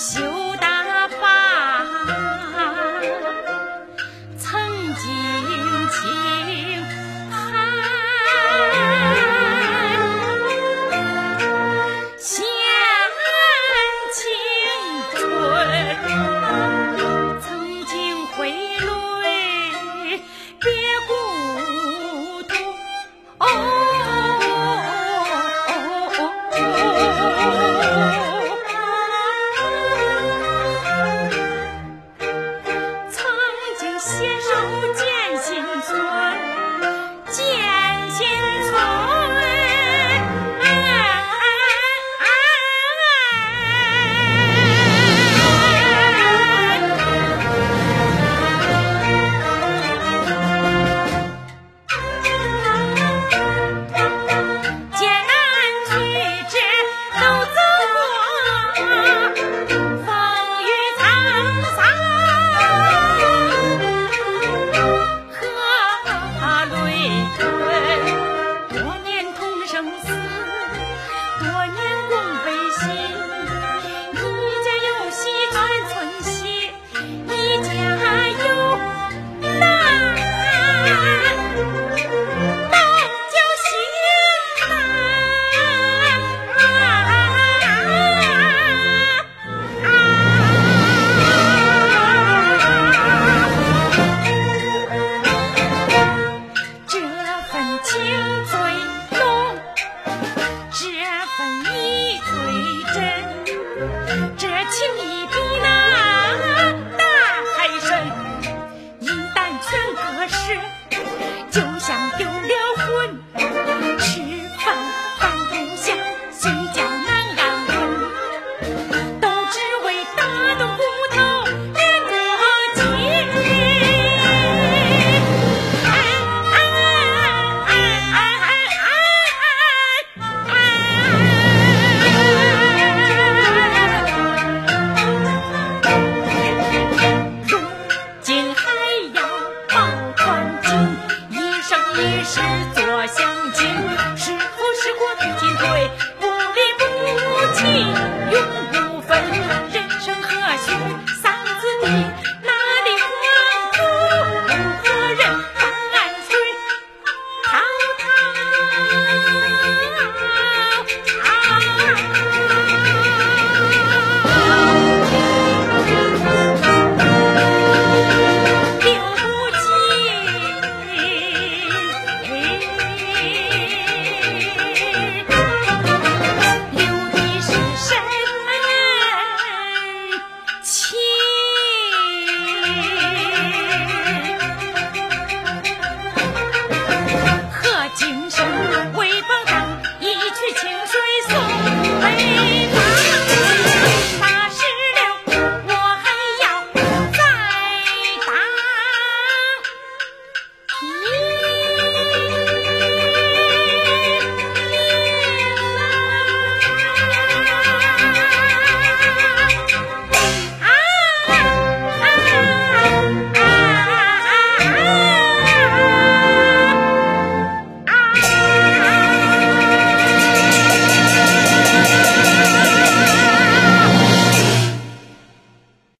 So zoo.